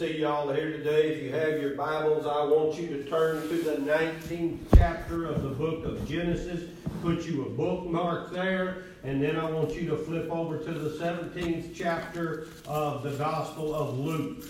see y'all here today. If you have your Bibles, I want you to turn to the 19th chapter of the book of Genesis. Put you a bookmark there, and then I want you to flip over to the 17th chapter of the Gospel of Luke.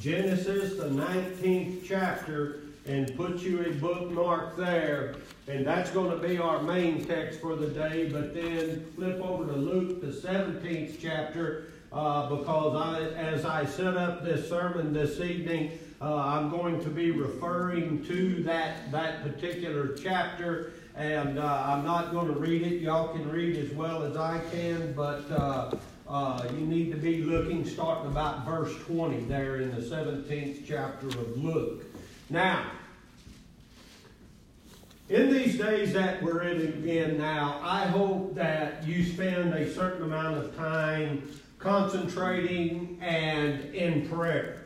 Genesis, the 19th chapter, and put you a bookmark there. And that's going to be our main text for the day. But then flip over to Luke, the 17th chapter, uh, because I, as I set up this sermon this evening, uh, I'm going to be referring to that, that particular chapter. And uh, I'm not going to read it. Y'all can read as well as I can, but uh, uh, you need to be looking starting about verse 20 there in the 17th chapter of Luke. Now, in these days that we're in again now, I hope that you spend a certain amount of time concentrating and in prayer.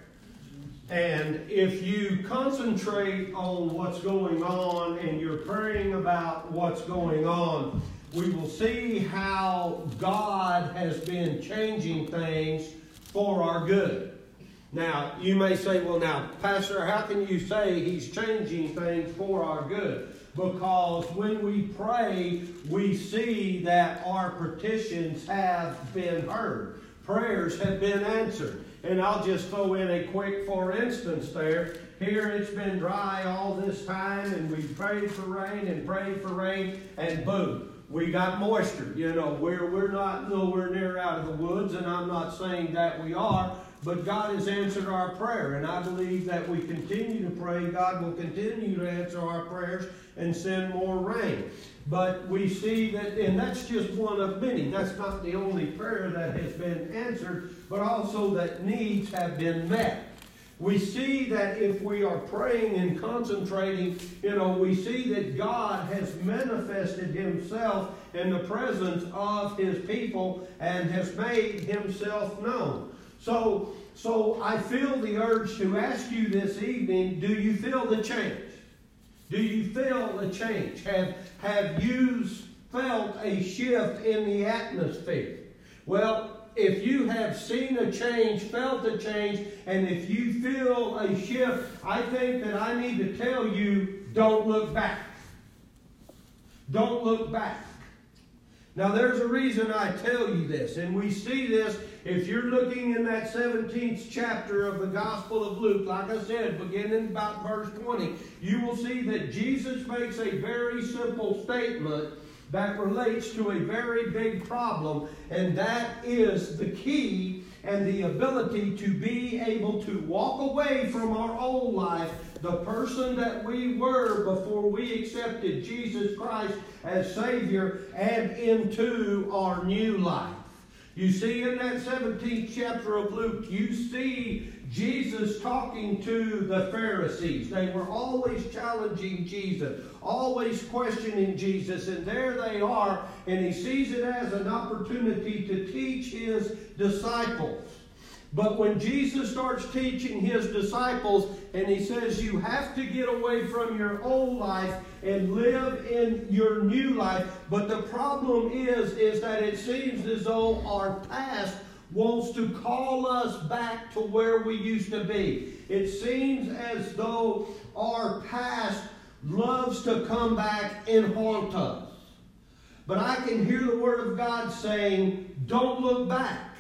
And if you concentrate on what's going on and you're praying about what's going on, we will see how God has been changing things for our good. Now, you may say, well, now, Pastor, how can you say He's changing things for our good? Because when we pray, we see that our petitions have been heard, prayers have been answered. And I'll just throw in a quick for instance there. Here it's been dry all this time, and we prayed for rain and prayed for rain, and boom, we got moisture. You know, we're, we're not nowhere near out of the woods, and I'm not saying that we are, but God has answered our prayer, and I believe that we continue to pray. God will continue to answer our prayers and send more rain. But we see that, and that's just one of many. That's not the only prayer that has been answered, but also that needs have been met. We see that if we are praying and concentrating, you know, we see that God has manifested Himself in the presence of His people and has made Himself known. So, so I feel the urge to ask you this evening: Do you feel the change? Do you feel a change? Have have you felt a shift in the atmosphere? Well, if you have seen a change, felt a change, and if you feel a shift, I think that I need to tell you don't look back. Don't look back. Now, there's a reason I tell you this, and we see this if you're looking in that 17th chapter of the Gospel of Luke, like I said, beginning about verse 20, you will see that Jesus makes a very simple statement that relates to a very big problem, and that is the key and the ability to be able to walk away from our old life, the person that we were before we accepted Jesus Christ as Savior, and into our new life. You see in that 17th chapter of Luke, you see Jesus talking to the Pharisees. They were always challenging Jesus, always questioning Jesus, and there they are, and he sees it as an opportunity to teach his disciples. But when Jesus starts teaching his disciples and he says, You have to get away from your old life and live in your new life. But the problem is, is that it seems as though our past wants to call us back to where we used to be. It seems as though our past loves to come back and haunt us. But I can hear the Word of God saying, Don't look back.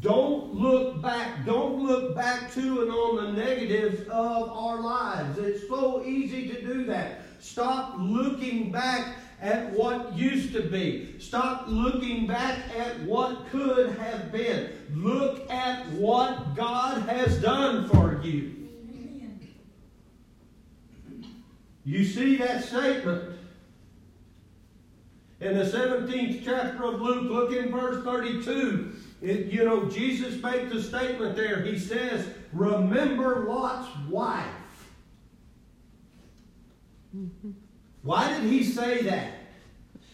Don't look back. Don't look back to and on the negatives of our lives. It's so easy to do that. Stop looking back at what used to be. Stop looking back at what could have been. Look at what God has done for you. You see that statement in the 17th chapter of Luke. Look in verse 32. It, you know, Jesus made the statement there. He says, Remember Lot's wife. Mm-hmm. Why did he say that?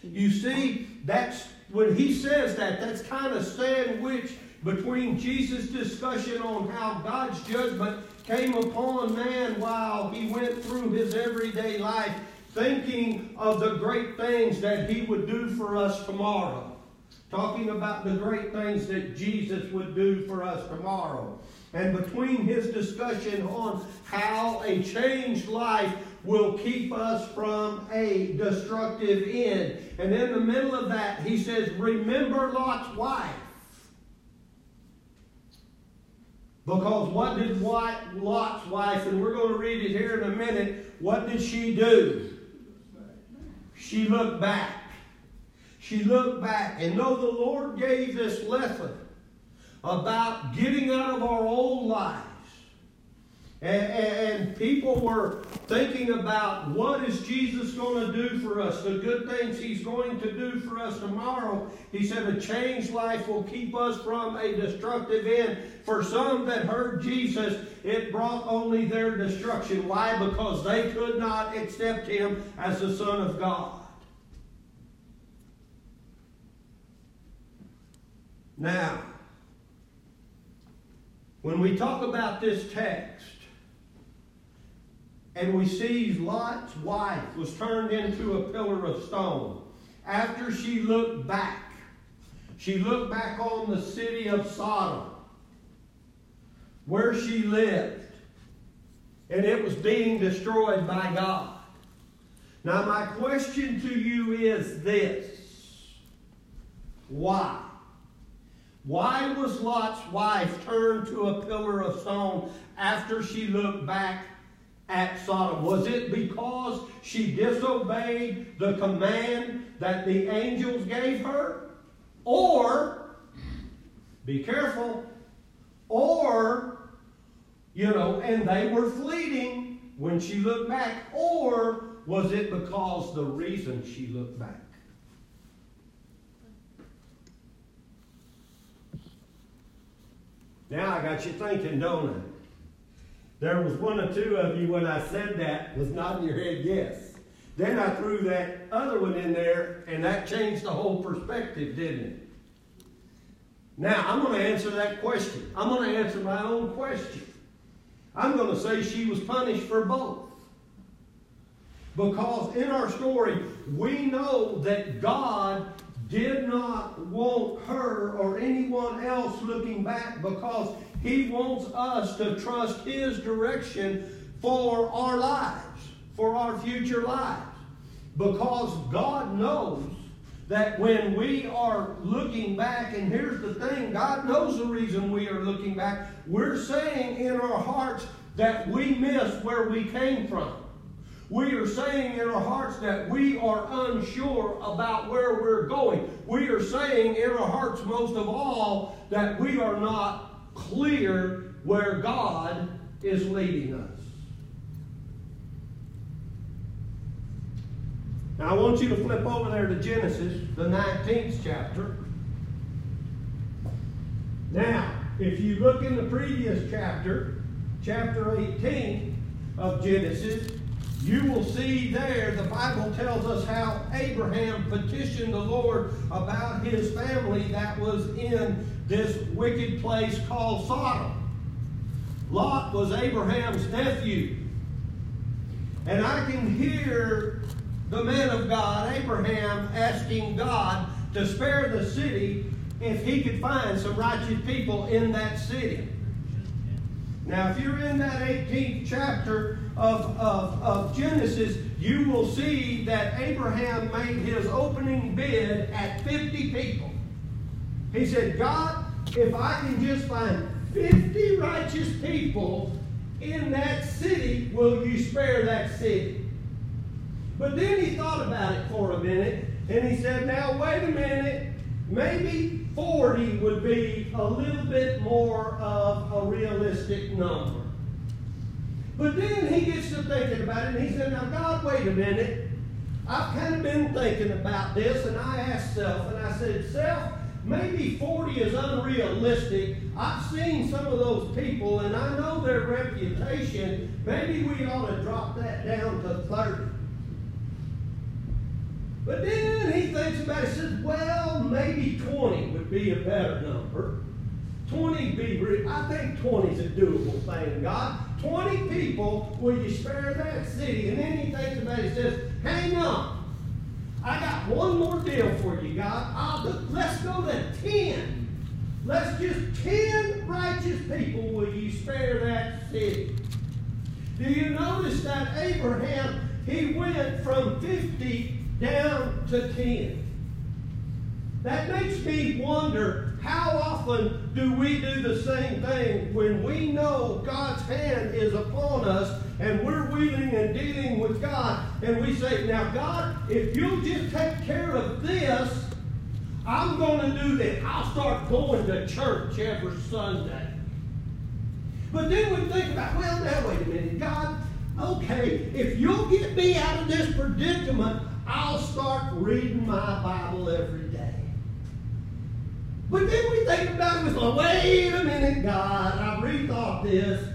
You see, that's when he says that, that's kind of sandwiched between Jesus' discussion on how God's judgment came upon man while he went through his everyday life, thinking of the great things that he would do for us tomorrow talking about the great things that Jesus would do for us tomorrow. and between his discussion on how a changed life will keep us from a destructive end. And in the middle of that, he says, Remember Lot's wife. Because what did Lot's wife, and we're going to read it here in a minute, what did she do? She looked back. She looked back. And though the Lord gave this lesson about getting out of our old lives, and, and, people were thinking about what is Jesus going to do for us, the good things he's going to do for us tomorrow. He said a changed life will keep us from a destructive end. For some that heard Jesus, it brought only their destruction. Why? Because they could not accept him as the Son of God. Now, when we talk about this text, and we see Lot's wife was turned into a pillar of stone after she looked back. She looked back on the city of Sodom, where she lived, and it was being destroyed by God. Now, my question to you is this Why? Why was Lot's wife turned to a pillar of stone after she looked back at Sodom? Was it because she disobeyed the command that the angels gave her? Or, be careful, or, you know, and they were fleeting when she looked back, or was it because the reason she looked back? Now I got you thinking, don't I? There was one or two of you when I said that was nodding your head yes. Then I threw that other one in there, and that changed the whole perspective, didn't it? Now, I'm going to answer that question. I'm going to answer my own question. I'm going to say she was punished for both. Because in our story, we know that God did not want her or anyone else looking back because he wants us to trust His direction for our lives, for our future lives. Because God knows that when we are looking back, and here's the thing God knows the reason we are looking back, we're saying in our hearts that we miss where we came from. We are saying in our hearts that we are unsure about where we're going. We are saying in our hearts, most of all, that we are not clear where God is leading us. Now, I want you to flip over there to Genesis, the 19th chapter. Now, if you look in the previous chapter, chapter 18 of Genesis, you will see there the Bible tells us how Abraham petitioned the Lord about his family that was in this wicked place called Sodom. Lot was Abraham's nephew. And I can hear the man of God, Abraham, asking God to spare the city if he could find some righteous people in that city. Now, if you're in that 18th chapter of, of, of Genesis, you will see that Abraham made his opening bid at 50 people. He said, God, if I can just find 50 righteous people in that city, will you spare that city? But then he thought about it for a minute, and he said, now wait a minute, maybe 40 would be a little bit more of a realistic number. But then he gets to thinking about it, and he said, now God, wait a minute. I've kind of been thinking about this, and I asked self, and I said, self, maybe 40 is unrealistic. I've seen some of those people, and I know their reputation. Maybe we ought to drop that down to 30. But then he thinks about it, says, well, maybe 20 would be a better number. 20 be, I think 20 is a doable thing, God. 20 people, will you spare that city? And then he thinks about it, says, hang on. I got one more deal for you, God. I'll, let's go to 10. let's just 10 righteous people, will you spare that city? Do you notice that Abraham, he went from 50 down to 10? That makes me wonder how often do we do the same thing when we know God's hand is upon us and we're wheeling and dealing with God and we say, Now, God, if you'll just take care of this, I'm going to do this. I'll start going to church every Sunday. But then we think about, well, now wait a minute, God, okay, if you'll get me out of this predicament, I'll start reading my Bible every day. But then we think about it, like, wait a minute, God, I've rethought this.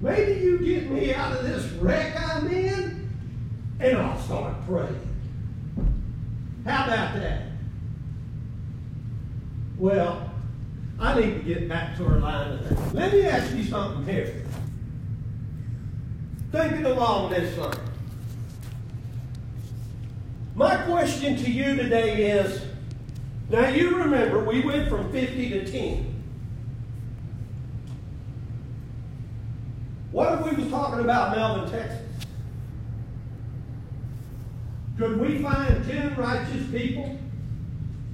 Maybe you get me out of this wreck I'm in, and I'll start praying. How about that? Well, I need to get back to our line of things. Let me ask you something here. Thinking along this line. My question to you today is now you remember we went from 50 to 10. What if we was talking about Melvin, Texas? Could we find 10 righteous people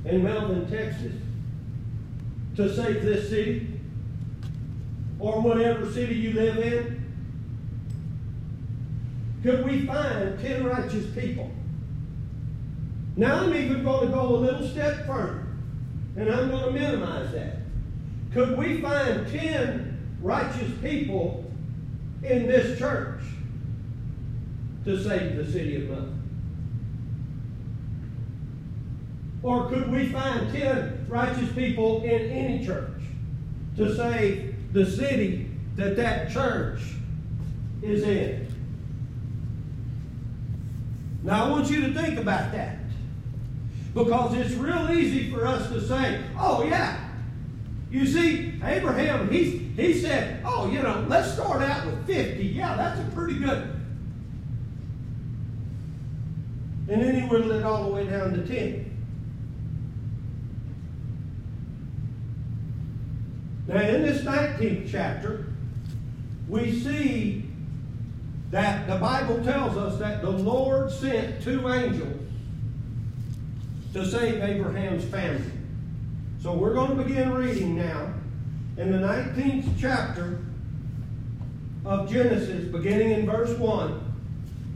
in Melvin, Texas to save this city? Or whatever city you live in? Could we find 10 righteous people? Now I'm even going to go a little step further, and I'm going to minimize that. Could we find 10 righteous people in this church to save the city of London? Or could we find 10 righteous people in any church to save the city that that church is in? Now I want you to think about that. Because it's real easy for us to say, oh yeah. You see, Abraham, he, he said, oh, you know, let's start out with 50. Yeah, that's a pretty good. And then he whittled it all the way down to 10. Now, in this 19th chapter, we see that the Bible tells us that the Lord sent two angels to save Abraham's family. So we're going to begin reading now in the 19th chapter of Genesis, beginning in verse 1.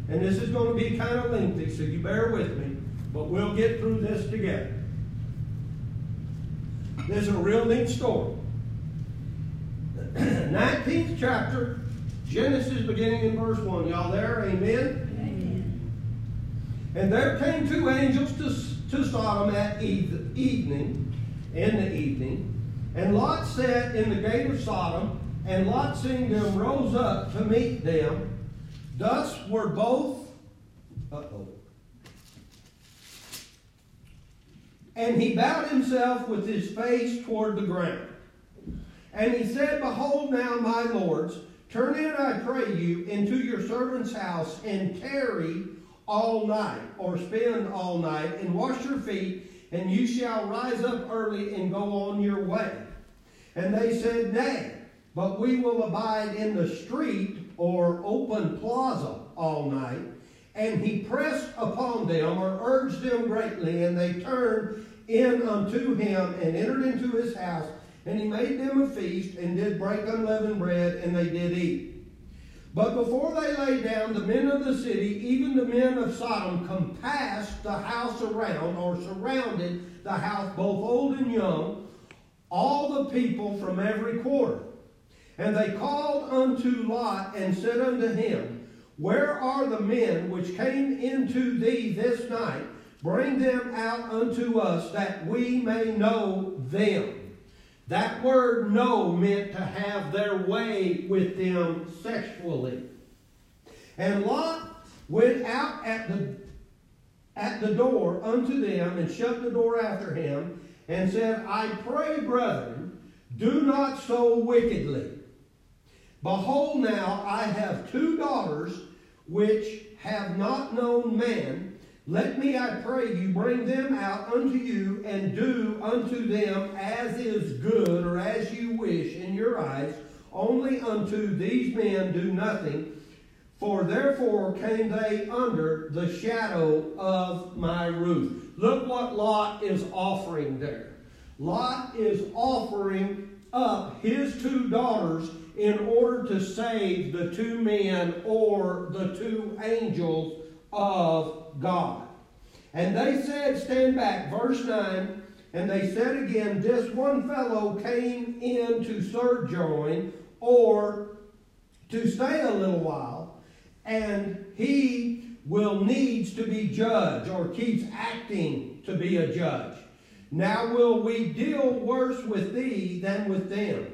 And this is going to be kind of lengthy, so you bear with me, but we'll get through this together. This is a real neat story. 19th chapter, Genesis beginning in verse 1. Y'all there? Amen? Amen. And there came two angels to, to Sodom at evening, in the evening. And Lot sat in the gate of Sodom, and Lot seeing them rose up to meet them. Thus were both, uh-oh. And he bowed himself with his face toward the ground. And he said, Behold now, my lords, turn in, I pray you, into your servant's house, and tarry all night, or spend all night, and wash your feet, and you shall rise up early and go on your way. And they said, Nay, but we will abide in the street or open plaza all night. And he pressed upon them, or urged them greatly, and they turned in unto him and entered into his house and he made them a feast, and did break unleavened bread, and they did eat. But before they lay down, the men of the city, even the men of Sodom, compassed the house around, or surrounded the house, both old and young, all the people from every quarter. And they called unto Lot, and said unto him, Where are the men which came into thee this night? Bring them out unto us, that we may know them. That word know meant to have their way with them sexually. And Lot went out at the, at the door unto them and shut the door after him and said, I pray, brethren, do not so wickedly. Behold, now I have two daughters which have not known man. Let me, I pray you, bring them out unto you, and do unto them as is good, or as you wish in your eyes. Only unto these men do nothing, for therefore came they under the shadow of my roof. Look what Lot is offering there. Lot is offering up his two daughters in order to save the two men or the two angels of God. And they said, Stand back, verse 9. And they said again, This one fellow came in to sojourn or to stay a little while, and he will needs to be judge or keeps acting to be a judge. Now will we deal worse with thee than with them.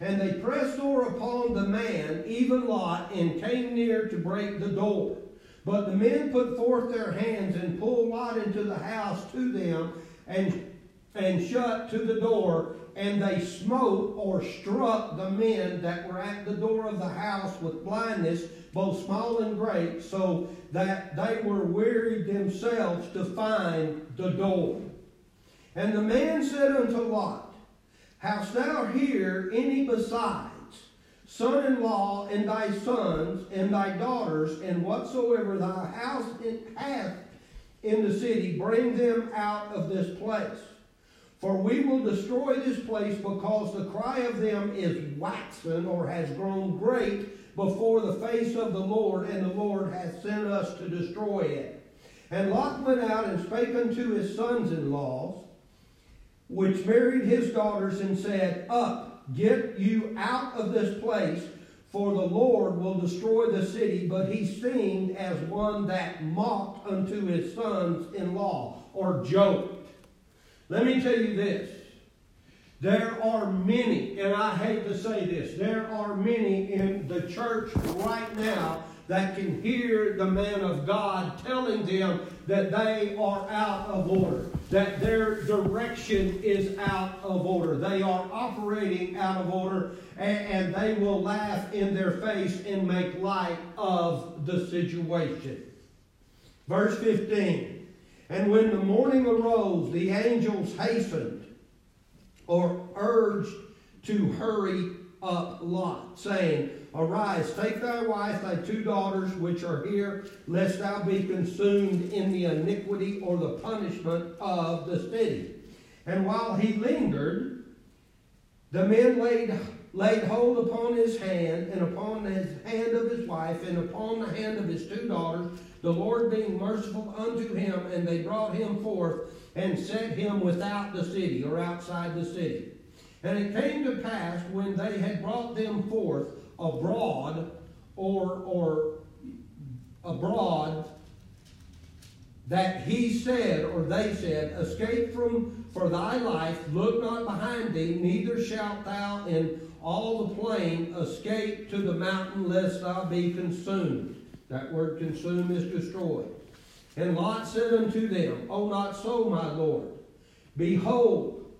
And they pressed sore upon the man, even Lot, and came near to break the door. But the men put forth their hands and pulled Lot into the house to them and, and shut to the door. And they smote or struck the men that were at the door of the house with blindness, both small and great, so that they were wearied themselves to find the door. And the man said unto Lot, Hast thou here any besides? Son in law, and thy sons, and thy daughters, and whatsoever thy house hath in the city, bring them out of this place. For we will destroy this place because the cry of them is waxen or has grown great before the face of the Lord, and the Lord hath sent us to destroy it. And Lot went out and spake unto his sons in laws, which married his daughters, and said, Up, Get you out of this place, for the Lord will destroy the city. But he seemed as one that mocked unto his sons in law, or joked. Let me tell you this. There are many, and I hate to say this, there are many in the church right now that can hear the man of God telling them that they are out of order, that their direction is out of order. They are operating out of order, and, and they will laugh in their face and make light of the situation. Verse 15 And when the morning arose, the angels hastened or urged to hurry up Lot, saying, Arise, take thy wife, thy two daughters, which are here, lest thou be consumed in the iniquity or the punishment of the city. And while he lingered, the men laid, laid hold upon his hand, and upon his hand of his wife, and upon the hand of his two daughters, the Lord being merciful unto him, and they brought him forth and set him without the city, or outside the city. And it came to pass when they had brought them forth abroad or, or abroad that he said or they said, Escape from for thy life, look not behind thee, neither shalt thou in all the plain escape to the mountain, lest thou be consumed. That word consume is destroyed. And Lot said unto them, O not so, my Lord. Behold,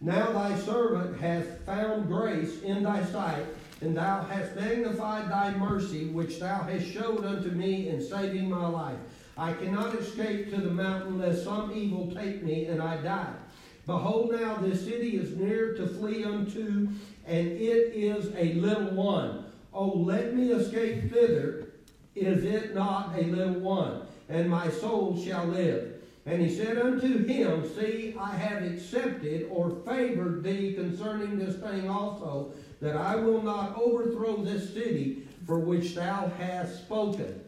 now thy servant hath found grace in thy sight, and thou hast magnified thy mercy, which thou hast showed unto me in saving my life. I cannot escape to the mountain lest some evil take me and I die. Behold, now this city is near to flee unto, and it is a little one. Oh, let me escape thither. Is it not a little one? And my soul shall live. And he said unto him, See, I have accepted or favored thee concerning this thing also, that I will not overthrow this city for which thou hast spoken.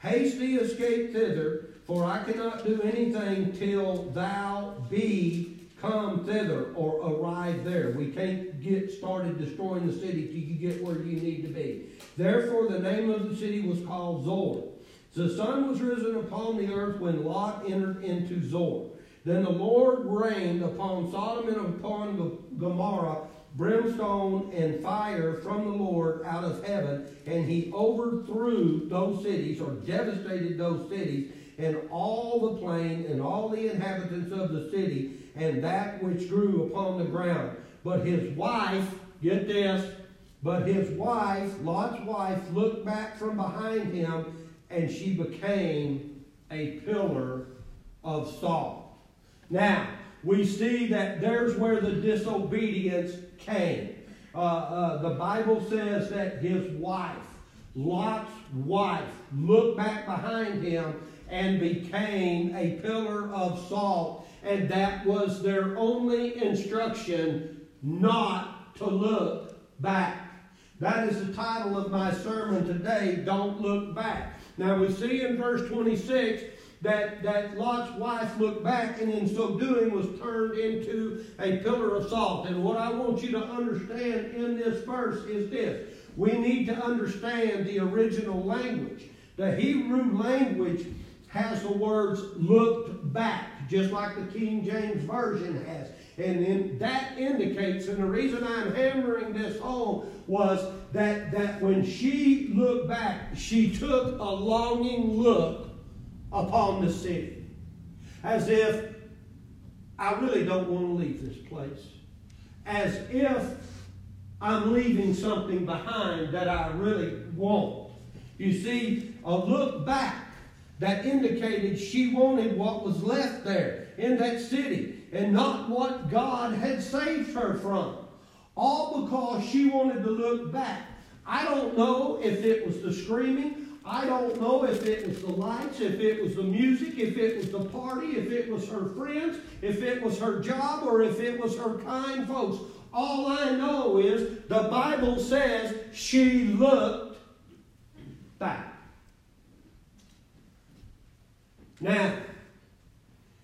Haste thee, escape thither, for I cannot do anything till thou be come thither or arrive there. We can't get started destroying the city till you get where you need to be. Therefore, the name of the city was called Zoar. The sun was risen upon the earth when Lot entered into Zoar. Then the Lord rained upon Sodom and upon Gomorrah brimstone and fire from the Lord out of heaven, and he overthrew those cities or devastated those cities and all the plain and all the inhabitants of the city and that which grew upon the ground. But his wife, get this, but his wife, Lot's wife, looked back from behind him and she became a pillar of salt. Now, we see that there's where the disobedience came. Uh, uh, the Bible says that his wife, Lot's wife, looked back behind him and became a pillar of salt, and that was their only instruction not to look back. That is the title of my sermon today, Don't Look Back. Now we see in verse 26 that, that Lot's wife looked back and in so doing was turned into a pillar of salt. And what I want you to understand in this verse is this. We need to understand the original language. The Hebrew language has the words looked back, just like the King James Version has. And then that indicates, and the reason I'm hammering this home was that, that when she looked back, she took a longing look upon the city. As if, I really don't want to leave this place. As if I'm leaving something behind that I really want. You see, a look back that indicated she wanted what was left there in that city and not what God had saved her from. All because she wanted to look back. I don't know if it was the screaming. I don't know if it was the lights, if it was the music, if it was the party, if it was her friends, if it was her job, or if it was her kind folks. All I know is the Bible says she looked back. Now,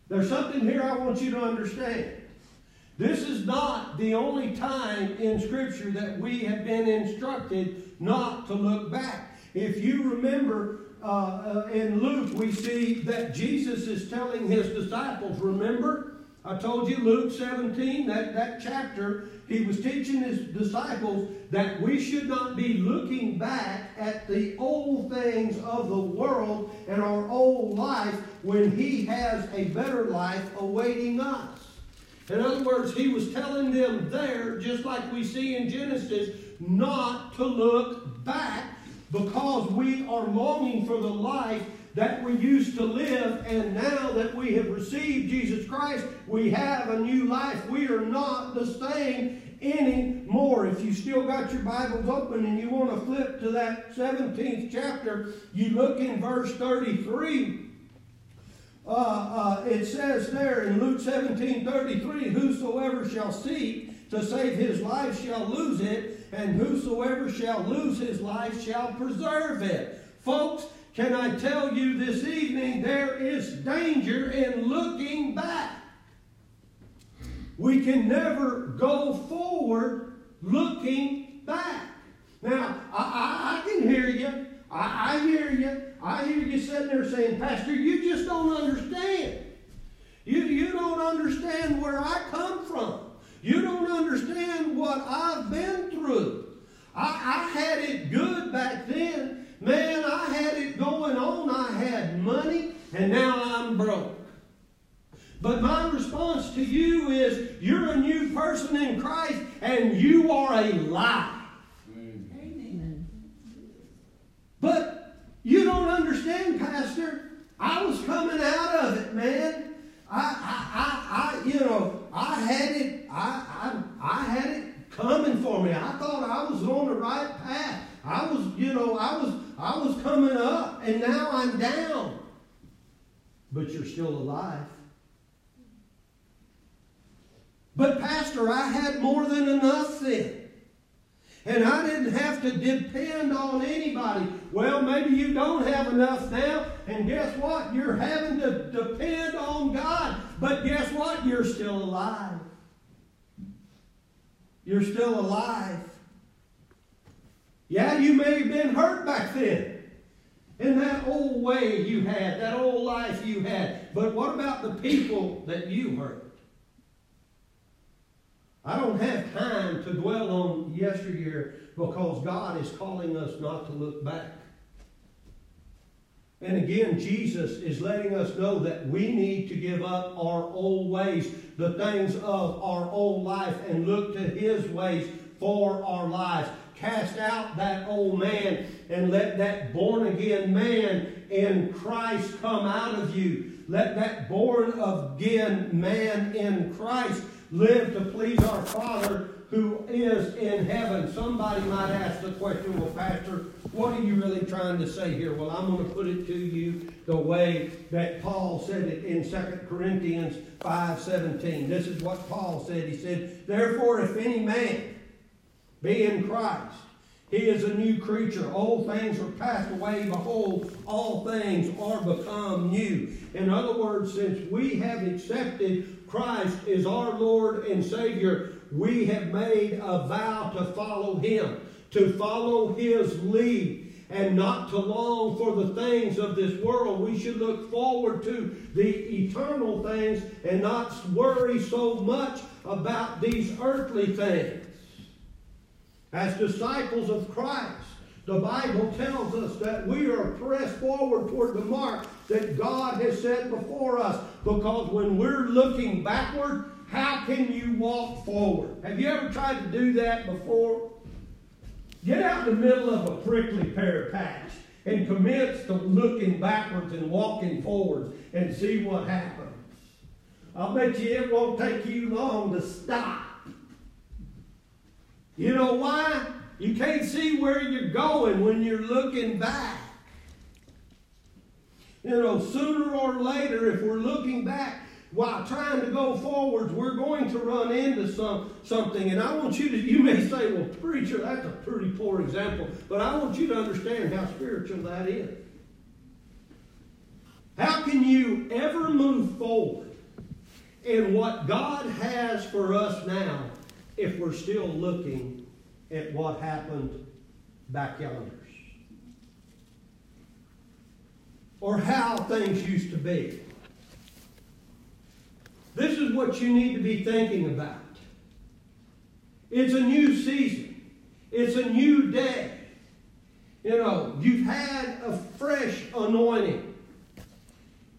there's something here I want you to understand. This is not the only time in Scripture that we have been instructed not to look back. If you remember uh, uh, in Luke, we see that Jesus is telling his disciples, remember? I told you Luke 17, that, that chapter, he was teaching his disciples that we should not be looking back at the old things of the world and our old life when he has a better life awaiting us. In other words, he was telling them there, just like we see in Genesis, not to look back because we are longing for the life that we used to live, and now that we have received Jesus Christ, we have a new life. We are not the same anymore. If you still got your Bibles open and you want to flip to that 17th chapter, you look in verse 33. Uh, uh, it says there in Luke 17 33, Whosoever shall seek to save his life shall lose it, and whosoever shall lose his life shall preserve it. Folks, can I tell you this evening there is danger in looking back? We can never go forward looking back. Now, I, I, I can hear you. I, I hear you. I hear you sitting there saying, Pastor, you just don't understand. You, you don't understand where I come from. You don't understand what I've been through. I, I had it good back then. Man, I had it going on. I had money, and now I'm broke. But my response to you is you're a new person in Christ, and you are alive. Amen. But you don't understand, Pastor. I was coming out of it, man. I, I, I, I you know, I had it, I, I, I had it coming for me. I thought I was on the right path. I was, you know, I was, I was coming up and now I'm down. But you're still alive. But, Pastor, I had more than enough then. And I didn't have to depend on anybody. Well, maybe you don't have enough now. And guess what? You're having to depend on God. But guess what? You're still alive. You're still alive. Yeah, you may have been hurt back then. In that old way you had, that old life you had. But what about the people that you hurt? I don't have time to dwell on yesteryear because God is calling us not to look back. And again, Jesus is letting us know that we need to give up our old ways, the things of our old life, and look to His ways for our lives. Cast out that old man and let that born again man in Christ come out of you. Let that born again man in Christ live to please our Father who is in heaven. Somebody might ask the question, well, Pastor, what are you really trying to say here? Well, I'm going to put it to you the way that Paul said it in 2 Corinthians 5.17. This is what Paul said. He said, Therefore, if any man be in Christ, he is a new creature. Old things are passed away. Behold, all things are become new. In other words, since we have accepted Christ as our Lord and Savior, we have made a vow to follow Him, to follow His lead, and not to long for the things of this world. We should look forward to the eternal things and not worry so much about these earthly things. As disciples of Christ, the Bible tells us that we are pressed forward toward the mark that God has set before us. Because when we're looking backward, how can you walk forward? Have you ever tried to do that before? Get out in the middle of a prickly pear patch and commence to looking backwards and walking forwards and see what happens. I'll bet you it won't take you long to stop. You know why? You can't see where you're going when you're looking back. You know, sooner or later, if we're looking back, while trying to go forwards, we're going to run into some, something. And I want you to, you may say, well, preacher, that's a pretty poor example. But I want you to understand how spiritual that is. How can you ever move forward in what God has for us now if we're still looking at what happened back yonder? Or how things used to be. This is what you need to be thinking about. It's a new season. It's a new day. You know, you've had a fresh anointing.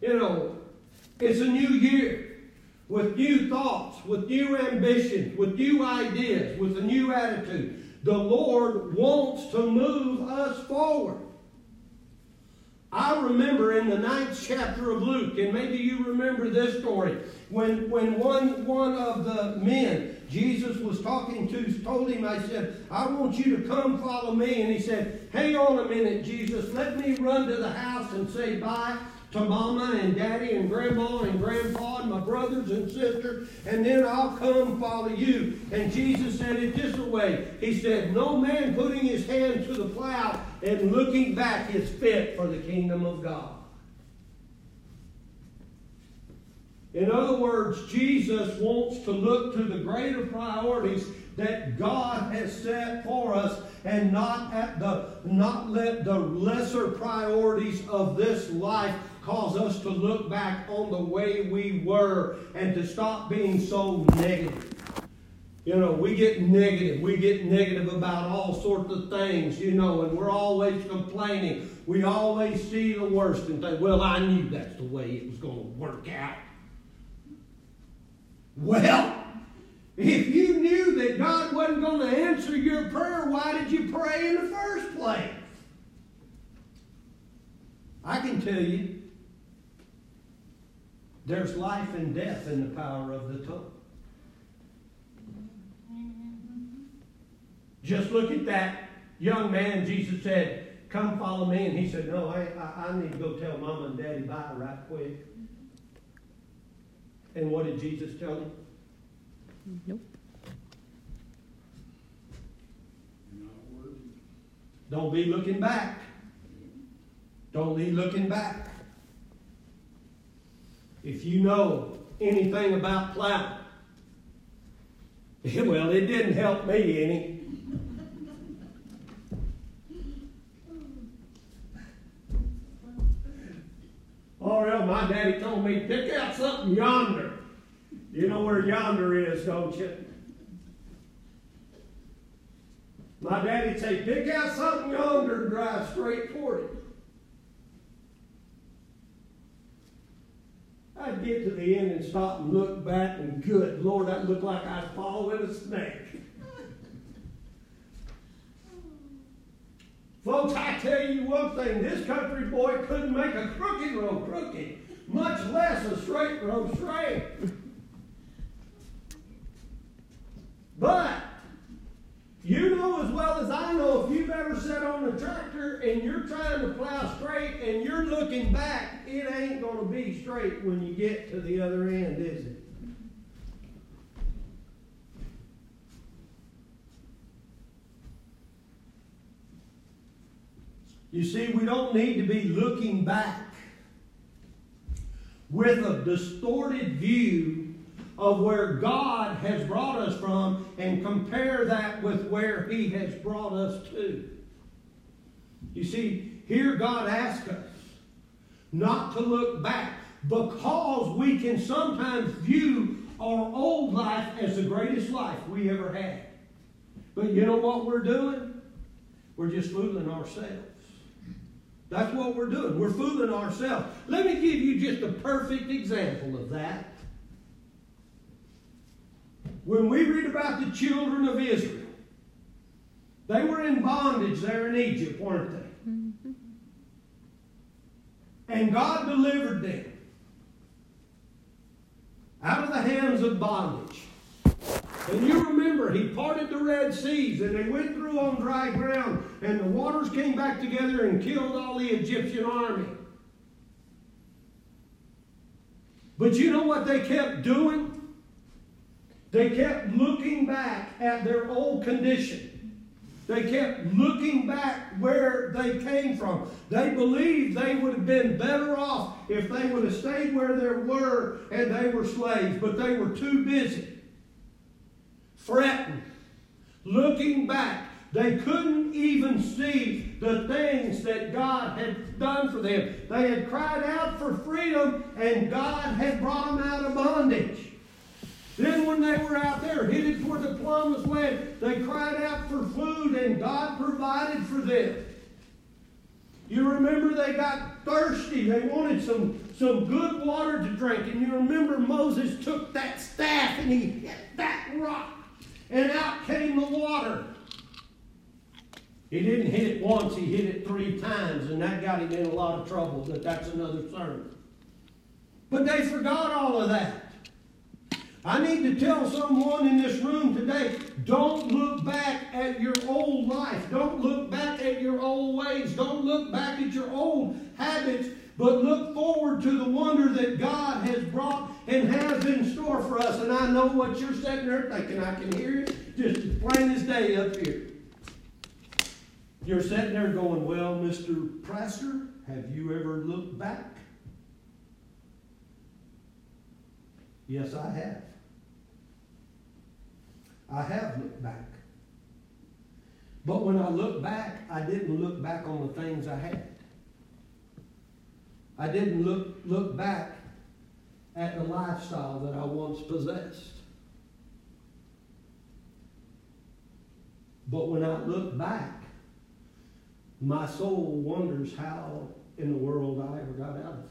You know, it's a new year with new thoughts, with new ambitions, with new ideas, with a new attitude. The Lord wants to move us forward. I remember in the ninth chapter of Luke, and maybe you remember this story, when, when one, one of the men Jesus was talking to told him, I said, I want you to come follow me. And he said, Hang on a minute, Jesus. Let me run to the house and say bye to mama and daddy and grandma and grandpa and my brothers and sisters, and then I'll come follow you. And Jesus said it this way. He said, No man putting his hand to the plow and looking back is fit for the kingdom of God. In other words, Jesus wants to look to the greater priorities that God has set for us and not at the not let the lesser priorities of this life cause us to look back on the way we were and to stop being so negative. You know, we get negative. We get negative about all sorts of things, you know, and we're always complaining. We always see the worst and think, well, I knew that's the way it was going to work out. Well, if you knew that God wasn't going to answer your prayer, why did you pray in the first place? I can tell you, there's life and death in the power of the tongue. Just look at that young man. Jesus said, Come follow me. And he said, No, I, I, I need to go tell mama and daddy bye right quick. And what did Jesus tell him? Nope. Don't be looking back. Don't be looking back. If you know anything about plowing, well, it didn't help me any. Oh, well, my daddy told me, pick out something yonder. You know where yonder is, don't you? My daddy'd say, pick out something yonder and drive straight toward it. I'd get to the end and stop and look back, and good Lord, that looked like I was following a snake. Folks, I tell you one thing, this country boy couldn't make a crooked road crooked, much less a straight road straight. But you know as well as I know, if you've ever sat on a tractor and you're trying to plow straight and you're looking back, it ain't going to be straight when you get to the other end, is it? You see, we don't need to be looking back with a distorted view of where God has brought us from and compare that with where He has brought us to. You see, here God asks us not to look back because we can sometimes view our old life as the greatest life we ever had. But you know what we're doing? We're just fooling ourselves. That's what we're doing. We're fooling ourselves. Let me give you just a perfect example of that. When we read about the children of Israel, they were in bondage there in Egypt, weren't they? Mm-hmm. And God delivered them out of the hands of bondage. And you remember, he parted the Red Seas and they went through on dry ground, and the waters came back together and killed all the Egyptian army. But you know what they kept doing? They kept looking back at their old condition. They kept looking back where they came from. They believed they would have been better off if they would have stayed where they were and they were slaves, but they were too busy fretting, looking back. They couldn't even see the things that God had done for them. They had cried out for freedom, and God had brought them out of bondage. Then, when they were out there headed toward the promised land, they cried out for food, and God provided for them. You remember they got thirsty. They wanted some, some good water to drink. And you remember Moses took that staff and he hit that rock and out came the water. He didn't hit it once, he hit it three times, and that got him in a lot of trouble, but that's another sermon. But they forgot all of that. I need to tell someone in this room today don't look back at your old life. Don't look back at your old ways. Don't look back at your old habits but look forward to the wonder that God has brought and has in store for us. And I know what you're sitting there thinking. I can hear it just as plain as day up here. You're sitting there going, Well, Mr. Presser, have you ever looked back? Yes, I have. I have looked back. But when I look back, I didn't look back on the things I had. I didn't look, look back at the lifestyle that I once possessed. But when I look back, my soul wonders how in the world I ever got out of there.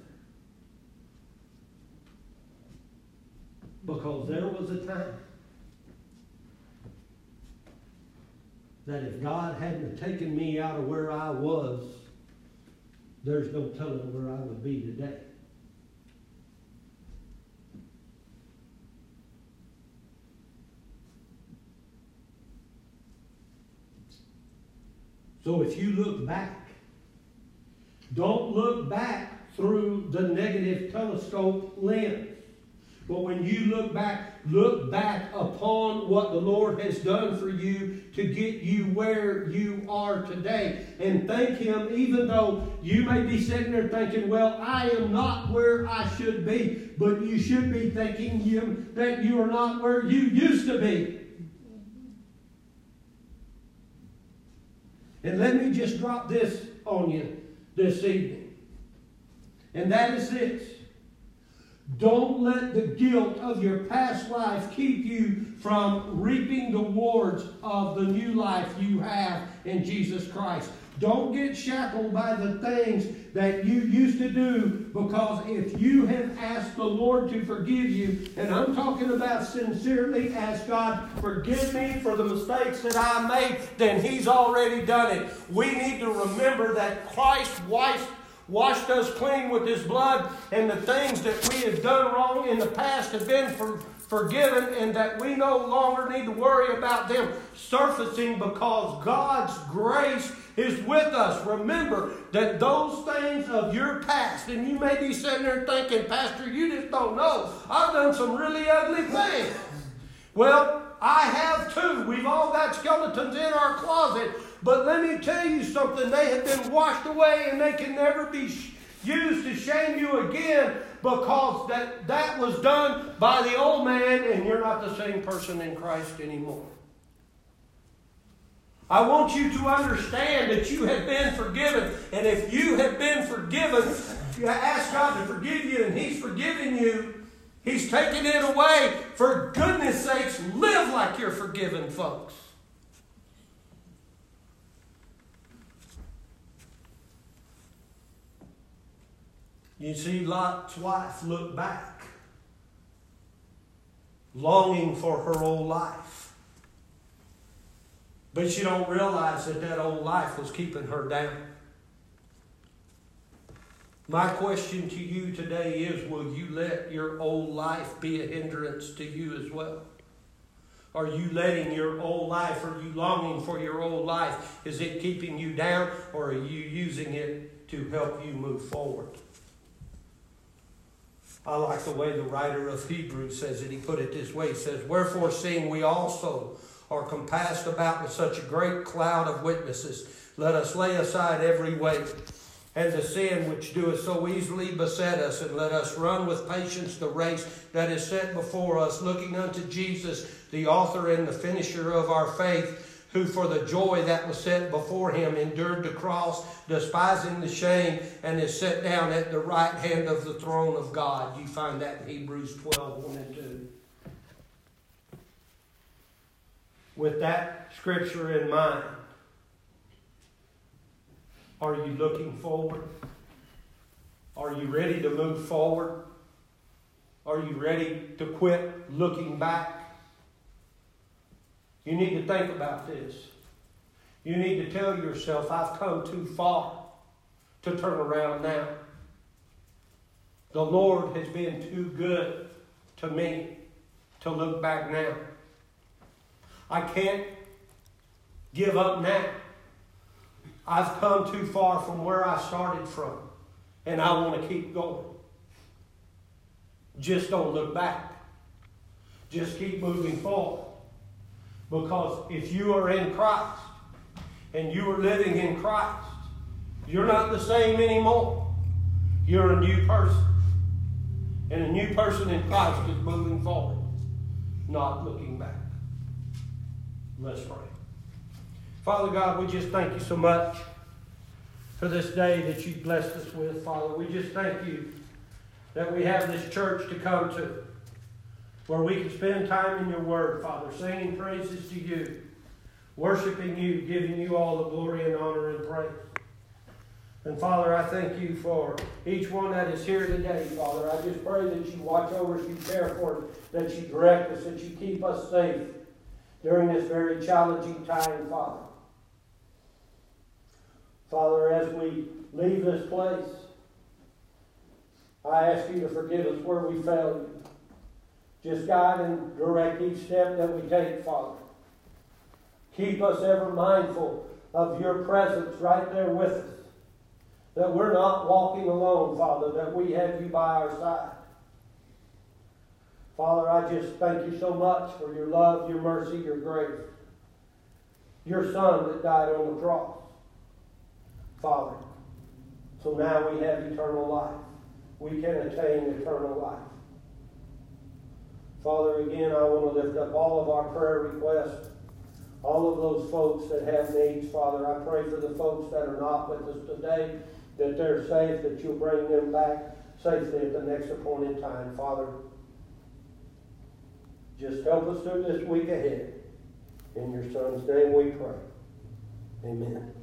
Because there was a time that if God hadn't taken me out of where I was, there's no telling where I would be today. So if you look back, don't look back through the negative telescope lens. But when you look back, look back upon what the Lord has done for you to get you where you are today. And thank Him, even though you may be sitting there thinking, well, I am not where I should be. But you should be thanking Him that you are not where you used to be. And let me just drop this on you this evening. And that is this. Don't let the guilt of your past life keep you from reaping the rewards of the new life you have in Jesus Christ. Don't get shackled by the things that you used to do because if you have asked the Lord to forgive you, and I'm talking about sincerely ask God, forgive me for the mistakes that I made, then He's already done it. We need to remember that Christ washed washed us clean with his blood, and the things that we have done wrong in the past have been for, forgiven, and that we no longer need to worry about them surfacing because God's grace is with us. Remember that those things of your past, and you may be sitting there thinking, Pastor, you just don't know. I've done some really ugly things. Well, I have too. We've all got skeletons in our closet. But let me tell you something. They have been washed away and they can never be used to shame you again because that, that was done by the old man and you're not the same person in Christ anymore. I want you to understand that you have been forgiven. And if you have been forgiven, you ask God to forgive you and He's forgiven you. He's taken it away. For goodness sakes, live like you're forgiven, folks. You see, Lot's wife looked back, longing for her old life. But she don't realize that that old life was keeping her down. My question to you today is Will you let your old life be a hindrance to you as well? Are you letting your old life, are you longing for your old life? Is it keeping you down, or are you using it to help you move forward? I like the way the writer of Hebrews says it. He put it this way He says, Wherefore, seeing we also are compassed about with such a great cloud of witnesses, let us lay aside every weight and the sin which doeth so easily beset us, and let us run with patience the race that is set before us, looking unto Jesus, the author and the finisher of our faith who for the joy that was set before him endured the cross, despising the shame, and is set down at the right hand of the throne of God. You find that in Hebrews 12 1 and 2. With that scripture in mind, are you looking forward? Are you ready to move forward? Are you ready to quit looking back? You need to think about this. You need to tell yourself, I've come too far to turn around now. The Lord has been too good to me to look back now. I can't give up now. I've come too far from where I started from, and I want to keep going. Just don't look back. Just keep moving forward. Because if you are in Christ and you are living in Christ, you're not the same anymore. You're a new person. And a new person in Christ is moving forward, not looking back. Let's pray. Father God, we just thank you so much for this day that you blessed us with, Father. We just thank you that we have this church to come to where we can spend time in your word, Father, singing praises to you, worshiping you, giving you all the glory and honor and praise. And Father, I thank you for each one that is here today, Father. I just pray that you watch over us, you care for us, that you direct us, that you keep us safe during this very challenging time, Father. Father, as we leave this place, I ask you to forgive us where we failed you. Just guide and direct each step that we take, Father. Keep us ever mindful of your presence right there with us. That we're not walking alone, Father, that we have you by our side. Father, I just thank you so much for your love, your mercy, your grace. Your Son that died on the cross. Father, so now we have eternal life. We can attain eternal life. Father, again, I want to lift up all of our prayer requests, all of those folks that have needs. Father, I pray for the folks that are not with us today, that they're safe, that you'll bring them back safely at the next appointed time. Father, just help us through this week ahead. In your Son's name we pray. Amen.